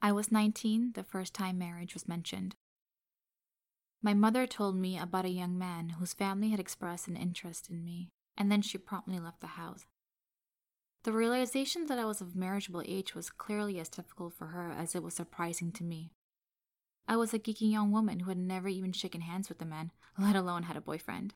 I was 19 the first time marriage was mentioned. My mother told me about a young man whose family had expressed an interest in me, and then she promptly left the house. The realization that I was of marriageable age was clearly as difficult for her as it was surprising to me. I was a geeky young woman who had never even shaken hands with a man, let alone had a boyfriend.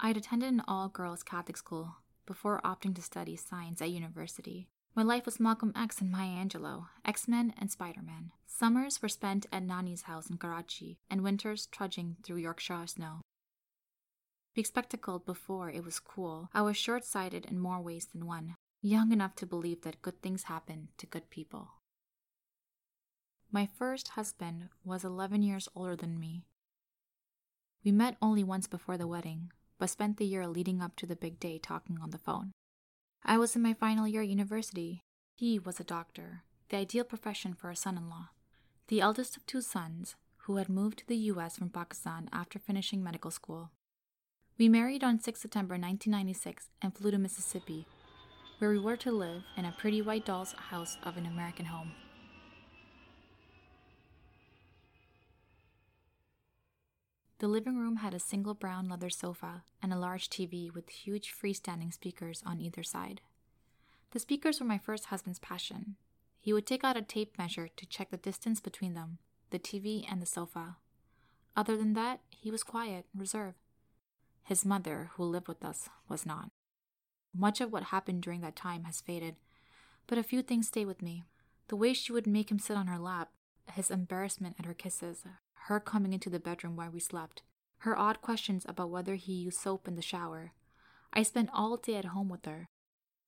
I had attended an all girls Catholic school before opting to study science at university. My life was Malcolm X and Maya Angelou, X Men, and Spider Man. Summers were spent at Nani's house in Karachi, and winters trudging through Yorkshire snow. Being spectacled before it was cool, I was short sighted in more ways than one, young enough to believe that good things happen to good people. My first husband was 11 years older than me. We met only once before the wedding, but spent the year leading up to the big day talking on the phone. I was in my final year at university. He was a doctor, the ideal profession for a son in law. The eldest of two sons, who had moved to the US from Pakistan after finishing medical school. We married on 6 September 1996 and flew to Mississippi, where we were to live in a pretty white doll's house of an American home. The living room had a single brown leather sofa and a large TV with huge freestanding speakers on either side. The speakers were my first husband's passion. He would take out a tape measure to check the distance between them, the TV and the sofa. Other than that, he was quiet, reserved. His mother, who lived with us, was not. Much of what happened during that time has faded, but a few things stay with me. The way she would make him sit on her lap, his embarrassment at her kisses, her coming into the bedroom while we slept, her odd questions about whether he used soap in the shower. I spent all day at home with her.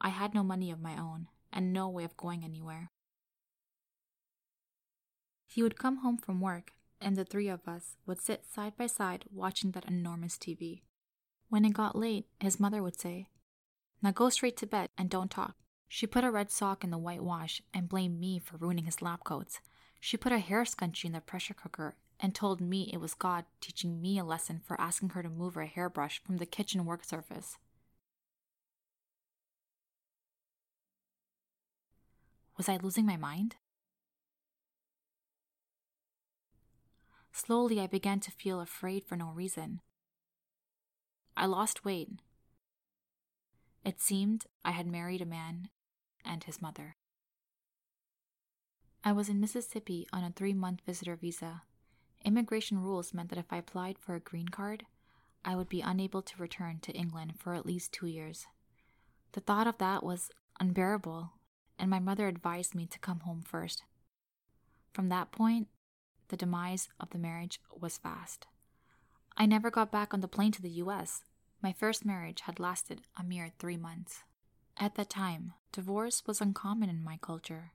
I had no money of my own, and no way of going anywhere. He would come home from work, and the three of us would sit side by side watching that enormous TV. When it got late, his mother would say, Now go straight to bed and don't talk. She put a red sock in the whitewash and blamed me for ruining his lab coats. She put a hair scrunchie in the pressure cooker and told me it was God teaching me a lesson for asking her to move her hairbrush from the kitchen work surface. Was I losing my mind? Slowly, I began to feel afraid for no reason. I lost weight. It seemed I had married a man and his mother. I was in Mississippi on a three month visitor visa Immigration rules meant that if I applied for a green card, I would be unable to return to England for at least two years. The thought of that was unbearable, and my mother advised me to come home first. From that point, the demise of the marriage was fast. I never got back on the plane to the US. My first marriage had lasted a mere three months. At that time, divorce was uncommon in my culture.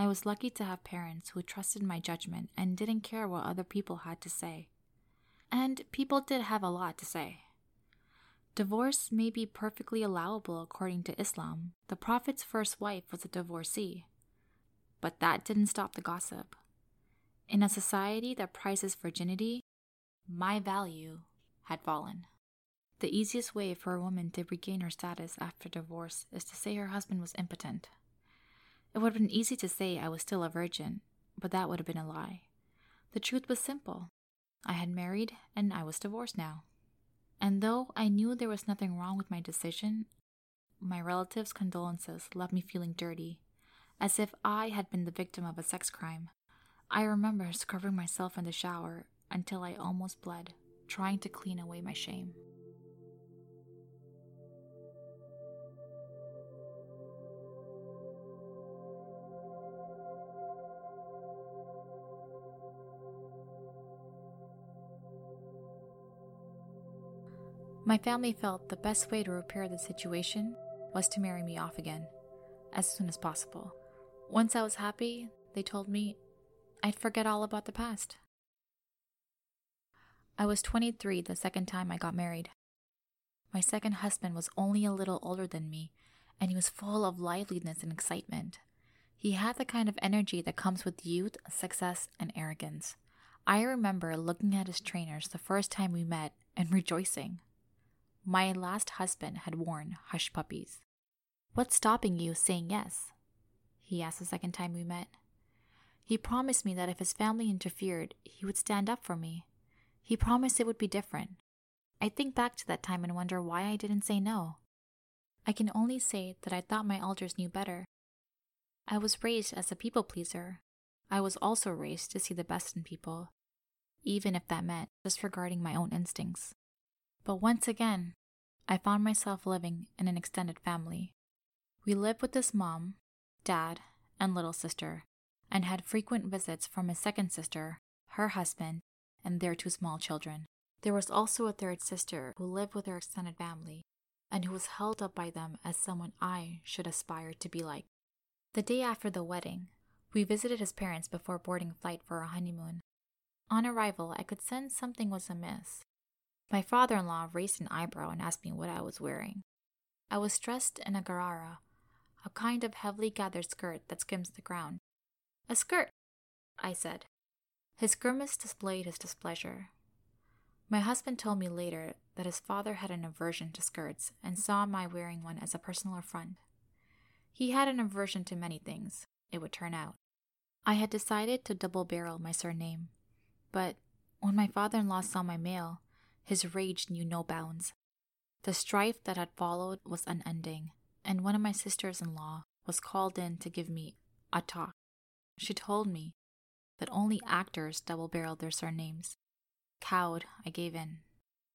I was lucky to have parents who trusted my judgment and didn't care what other people had to say. And people did have a lot to say. Divorce may be perfectly allowable according to Islam. The Prophet's first wife was a divorcee. But that didn't stop the gossip. In a society that prizes virginity, my value had fallen. The easiest way for a woman to regain her status after divorce is to say her husband was impotent. It would have been easy to say I was still a virgin, but that would have been a lie. The truth was simple I had married and I was divorced now. And though I knew there was nothing wrong with my decision, my relatives' condolences left me feeling dirty, as if I had been the victim of a sex crime. I remember scrubbing myself in the shower until I almost bled, trying to clean away my shame. My family felt the best way to repair the situation was to marry me off again, as soon as possible. Once I was happy, they told me I'd forget all about the past. I was 23 the second time I got married. My second husband was only a little older than me, and he was full of liveliness and excitement. He had the kind of energy that comes with youth, success, and arrogance. I remember looking at his trainers the first time we met and rejoicing. My last husband had worn hush puppies. What's stopping you saying yes? He asked the second time we met. He promised me that if his family interfered, he would stand up for me. He promised it would be different. I think back to that time and wonder why I didn't say no. I can only say that I thought my elders knew better. I was raised as a people pleaser. I was also raised to see the best in people, even if that meant disregarding my own instincts. But once again, I found myself living in an extended family. We lived with his mom, dad, and little sister, and had frequent visits from his second sister, her husband, and their two small children. There was also a third sister who lived with her extended family and who was held up by them as someone I should aspire to be like. The day after the wedding, we visited his parents before boarding flight for our honeymoon. On arrival, I could sense something was amiss. My father in law raised an eyebrow and asked me what I was wearing. I was dressed in a garara, a kind of heavily gathered skirt that skims the ground. A skirt, I said. His grimace displayed his displeasure. My husband told me later that his father had an aversion to skirts and saw my wearing one as a personal affront. He had an aversion to many things, it would turn out. I had decided to double barrel my surname, but when my father in law saw my mail, his rage knew no bounds. The strife that had followed was unending, and one of my sisters in law was called in to give me a talk. She told me that only actors double barreled their surnames. Cowed, I gave in.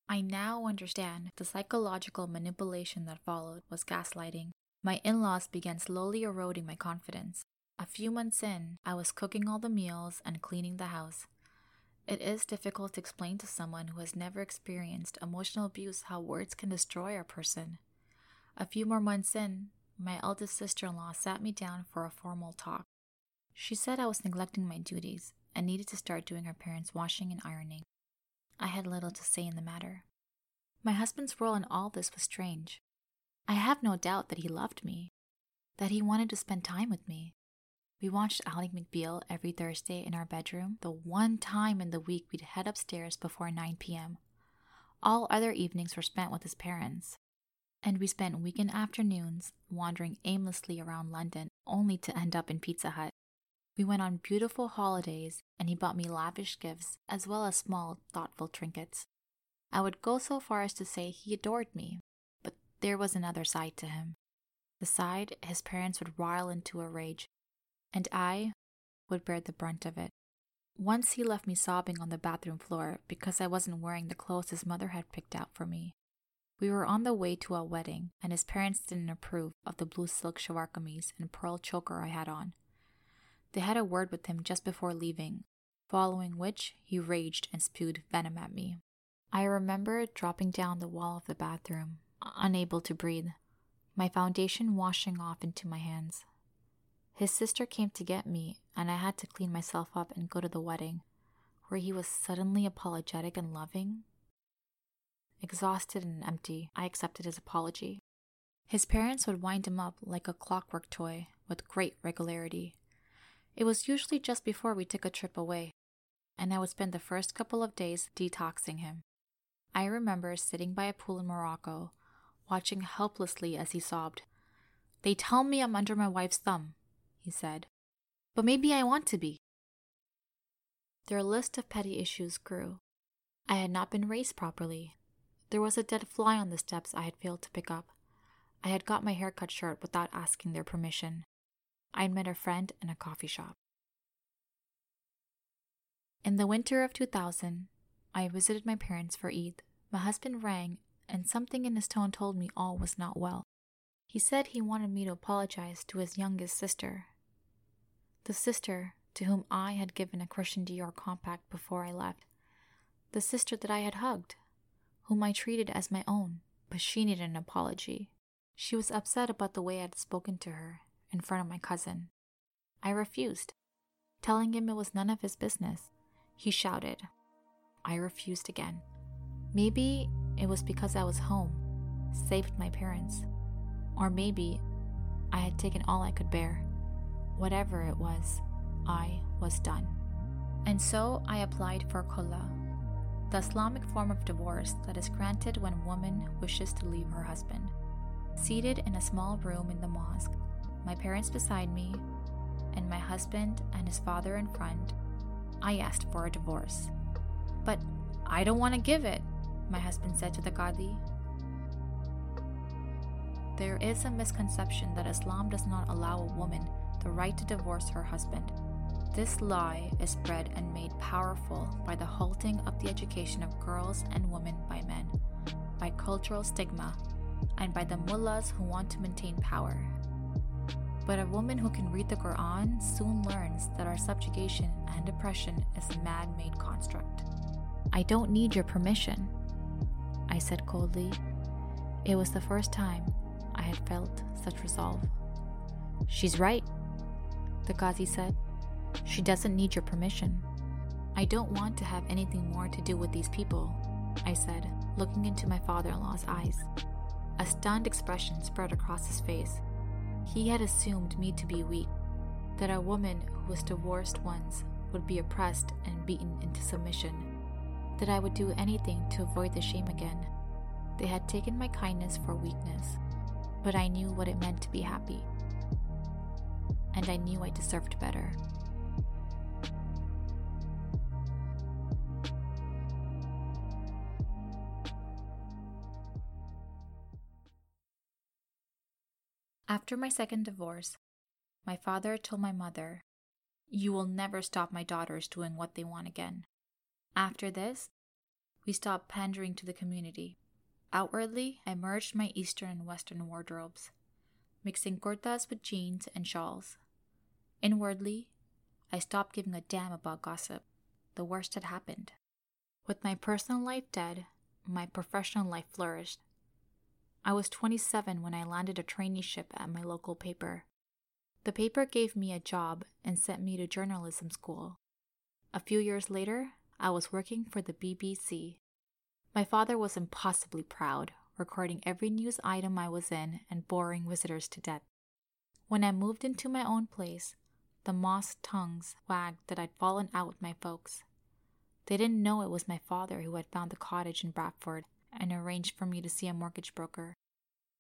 I now understand the psychological manipulation that followed was gaslighting. My in laws began slowly eroding my confidence. A few months in, I was cooking all the meals and cleaning the house. It is difficult to explain to someone who has never experienced emotional abuse how words can destroy a person. A few more months in, my eldest sister in law sat me down for a formal talk. She said I was neglecting my duties and needed to start doing her parents' washing and ironing. I had little to say in the matter. My husband's role in all this was strange. I have no doubt that he loved me, that he wanted to spend time with me. We watched Ally McBeal every Thursday in our bedroom, the one time in the week we'd head upstairs before 9 p.m. All other evenings were spent with his parents, and we spent weekend afternoons wandering aimlessly around London only to end up in Pizza Hut. We went on beautiful holidays, and he bought me lavish gifts as well as small, thoughtful trinkets. I would go so far as to say he adored me, but there was another side to him. The side his parents would rile into a rage, and I would bear the brunt of it. Once he left me sobbing on the bathroom floor because I wasn't wearing the clothes his mother had picked out for me. We were on the way to a wedding, and his parents didn't approve of the blue silk shalwar and pearl choker I had on. They had a word with him just before leaving, following which he raged and spewed venom at me. I remember dropping down the wall of the bathroom, unable to breathe, my foundation washing off into my hands. His sister came to get me, and I had to clean myself up and go to the wedding, where he was suddenly apologetic and loving. Exhausted and empty, I accepted his apology. His parents would wind him up like a clockwork toy with great regularity. It was usually just before we took a trip away, and I would spend the first couple of days detoxing him. I remember sitting by a pool in Morocco, watching helplessly as he sobbed. They tell me I'm under my wife's thumb, he said. But maybe I want to be. Their list of petty issues grew. I had not been raised properly. There was a dead fly on the steps I had failed to pick up. I had got my hair cut short without asking their permission. I'd met a friend in a coffee shop. In the winter of 2000, I visited my parents for Eid. My husband rang, and something in his tone told me all was not well. He said he wanted me to apologize to his youngest sister, the sister to whom I had given a Christian Dior compact before I left, the sister that I had hugged, whom I treated as my own, but she needed an apology. She was upset about the way I had spoken to her in front of my cousin. I refused, telling him it was none of his business. He shouted. I refused again. Maybe it was because I was home, saved my parents, or maybe I had taken all I could bear. Whatever it was, I was done. And so I applied for Khula, the Islamic form of divorce that is granted when a woman wishes to leave her husband. Seated in a small room in the mosque, my parents beside me, and my husband and his father in front, I asked for a divorce. But I don't want to give it, my husband said to the Qadi. There is a misconception that Islam does not allow a woman the right to divorce her husband. This lie is spread and made powerful by the halting of the education of girls and women by men, by cultural stigma, and by the mullahs who want to maintain power. But a woman who can read the Quran soon learns that our subjugation and oppression is a man made construct. I don't need your permission, I said coldly. It was the first time I had felt such resolve. She's right, the Ghazi said. She doesn't need your permission. I don't want to have anything more to do with these people, I said, looking into my father in law's eyes. A stunned expression spread across his face. He had assumed me to be weak, that a woman who was divorced once would be oppressed and beaten into submission, that I would do anything to avoid the shame again. They had taken my kindness for weakness, but I knew what it meant to be happy. And I knew I deserved better. After my second divorce, my father told my mother, You will never stop my daughters doing what they want again. After this, we stopped pandering to the community. Outwardly, I merged my Eastern and Western wardrobes, mixing kurtas with jeans and shawls. Inwardly, I stopped giving a damn about gossip. The worst had happened. With my personal life dead, my professional life flourished. I was 27 when I landed a traineeship at my local paper. The paper gave me a job and sent me to journalism school. A few years later, I was working for the BBC. My father was impossibly proud, recording every news item I was in and boring visitors to death. When I moved into my own place, the moss tongues wagged that I'd fallen out with my folks. They didn't know it was my father who had found the cottage in Bradford and arranged for me to see a mortgage broker.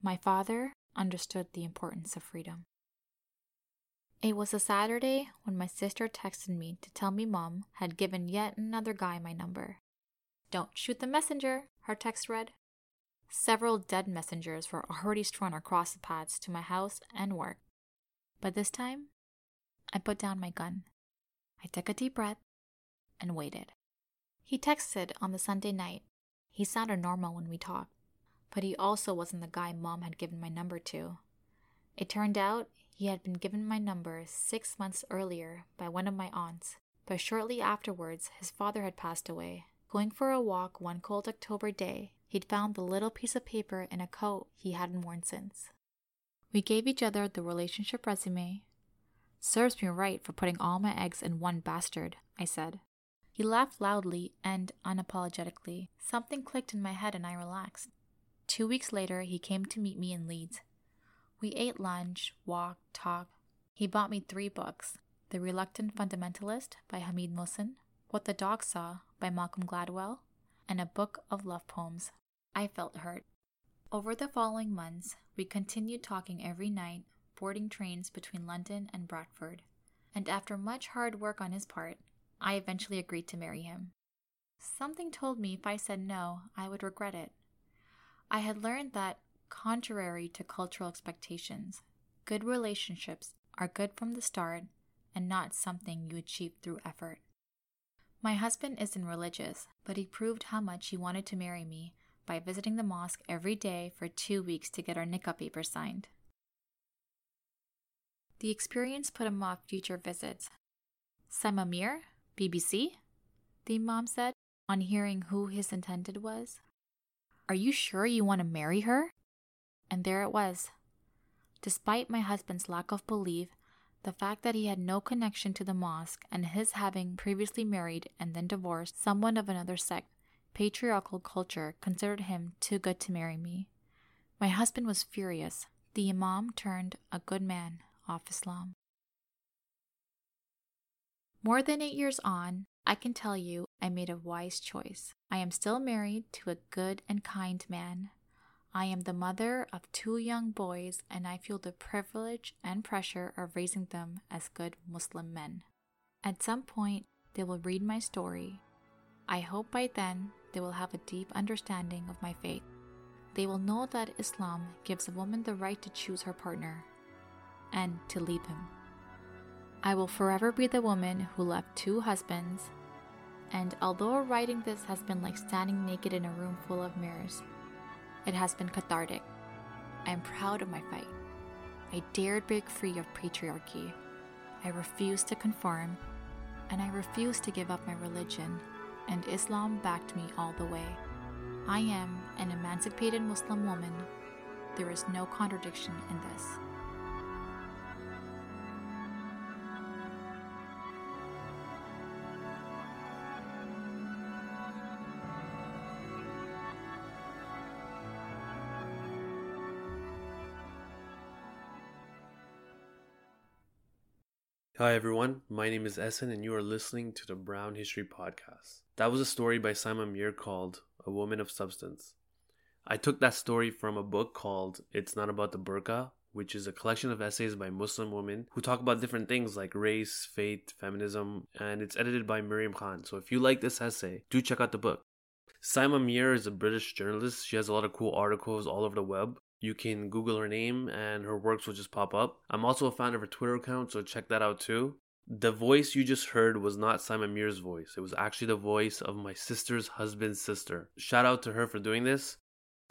My father understood the importance of freedom. It was a Saturday when my sister texted me to tell me mom had given yet another guy my number. Don't shoot the messenger, her text read. Several dead messengers were already strewn across the paths to my house and work. But this time, I put down my gun. I took a deep breath and waited. He texted on the Sunday night he sounded normal when we talked, but he also wasn't the guy mom had given my number to. It turned out he had been given my number six months earlier by one of my aunts, but shortly afterwards his father had passed away. Going for a walk one cold October day, he'd found the little piece of paper in a coat he hadn't worn since. We gave each other the relationship resume. Serves me right for putting all my eggs in one bastard, I said. He laughed loudly and unapologetically. Something clicked in my head and I relaxed. Two weeks later, he came to meet me in Leeds. We ate lunch, walked, talked. He bought me three books The Reluctant Fundamentalist by Hamid Mohsin, What the Dog Saw by Malcolm Gladwell, and a book of love poems. I felt hurt. Over the following months, we continued talking every night, boarding trains between London and Bradford. And after much hard work on his part, I eventually agreed to marry him. Something told me if I said no, I would regret it. I had learned that, contrary to cultural expectations, good relationships are good from the start and not something you achieve through effort. My husband isn't religious, but he proved how much he wanted to marry me by visiting the mosque every day for two weeks to get our nikah papers signed. The experience put him off future visits. Saima Mir, BBC? The imam said, on hearing who his intended was. Are you sure you want to marry her? And there it was. Despite my husband's lack of belief, the fact that he had no connection to the mosque and his having previously married and then divorced someone of another sect, patriarchal culture considered him too good to marry me. My husband was furious. The Imam turned a good man off Islam. More than eight years on, I can tell you I made a wise choice. I am still married to a good and kind man. I am the mother of two young boys, and I feel the privilege and pressure of raising them as good Muslim men. At some point, they will read my story. I hope by then they will have a deep understanding of my faith. They will know that Islam gives a woman the right to choose her partner and to leave him. I will forever be the woman who left two husbands, and although writing this has been like standing naked in a room full of mirrors, it has been cathartic. I am proud of my fight. I dared break free of patriarchy. I refused to conform, and I refused to give up my religion, and Islam backed me all the way. I am an emancipated Muslim woman. There is no contradiction in this. Hi everyone, my name is Essen and you are listening to the Brown History Podcast. That was a story by Saima Mir called A Woman of Substance. I took that story from a book called It's Not About the Burqa, which is a collection of essays by Muslim women who talk about different things like race, faith, feminism, and it's edited by Mariam Khan. So if you like this essay, do check out the book. Saima Mir is a British journalist. She has a lot of cool articles all over the web. You can Google her name and her works will just pop up. I'm also a fan of her Twitter account, so check that out too. The voice you just heard was not Saima Mir's voice. It was actually the voice of my sister's husband's sister. Shout out to her for doing this.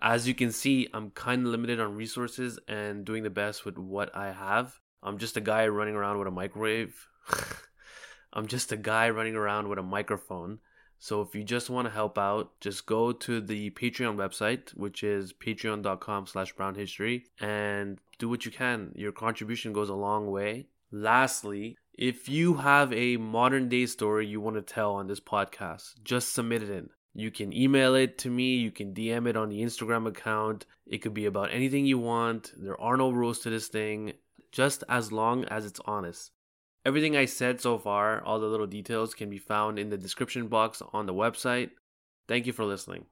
As you can see, I'm kind of limited on resources and doing the best with what I have. I'm just a guy running around with a microwave. I'm just a guy running around with a microphone. So if you just want to help out, just go to the Patreon website, which is patreon.com slash brownhistory, and do what you can. Your contribution goes a long way. Lastly, if you have a modern day story you want to tell on this podcast, just submit it in. You can email it to me, you can DM it on the Instagram account. It could be about anything you want. There are no rules to this thing, just as long as it's honest. Everything I said so far, all the little details, can be found in the description box on the website. Thank you for listening.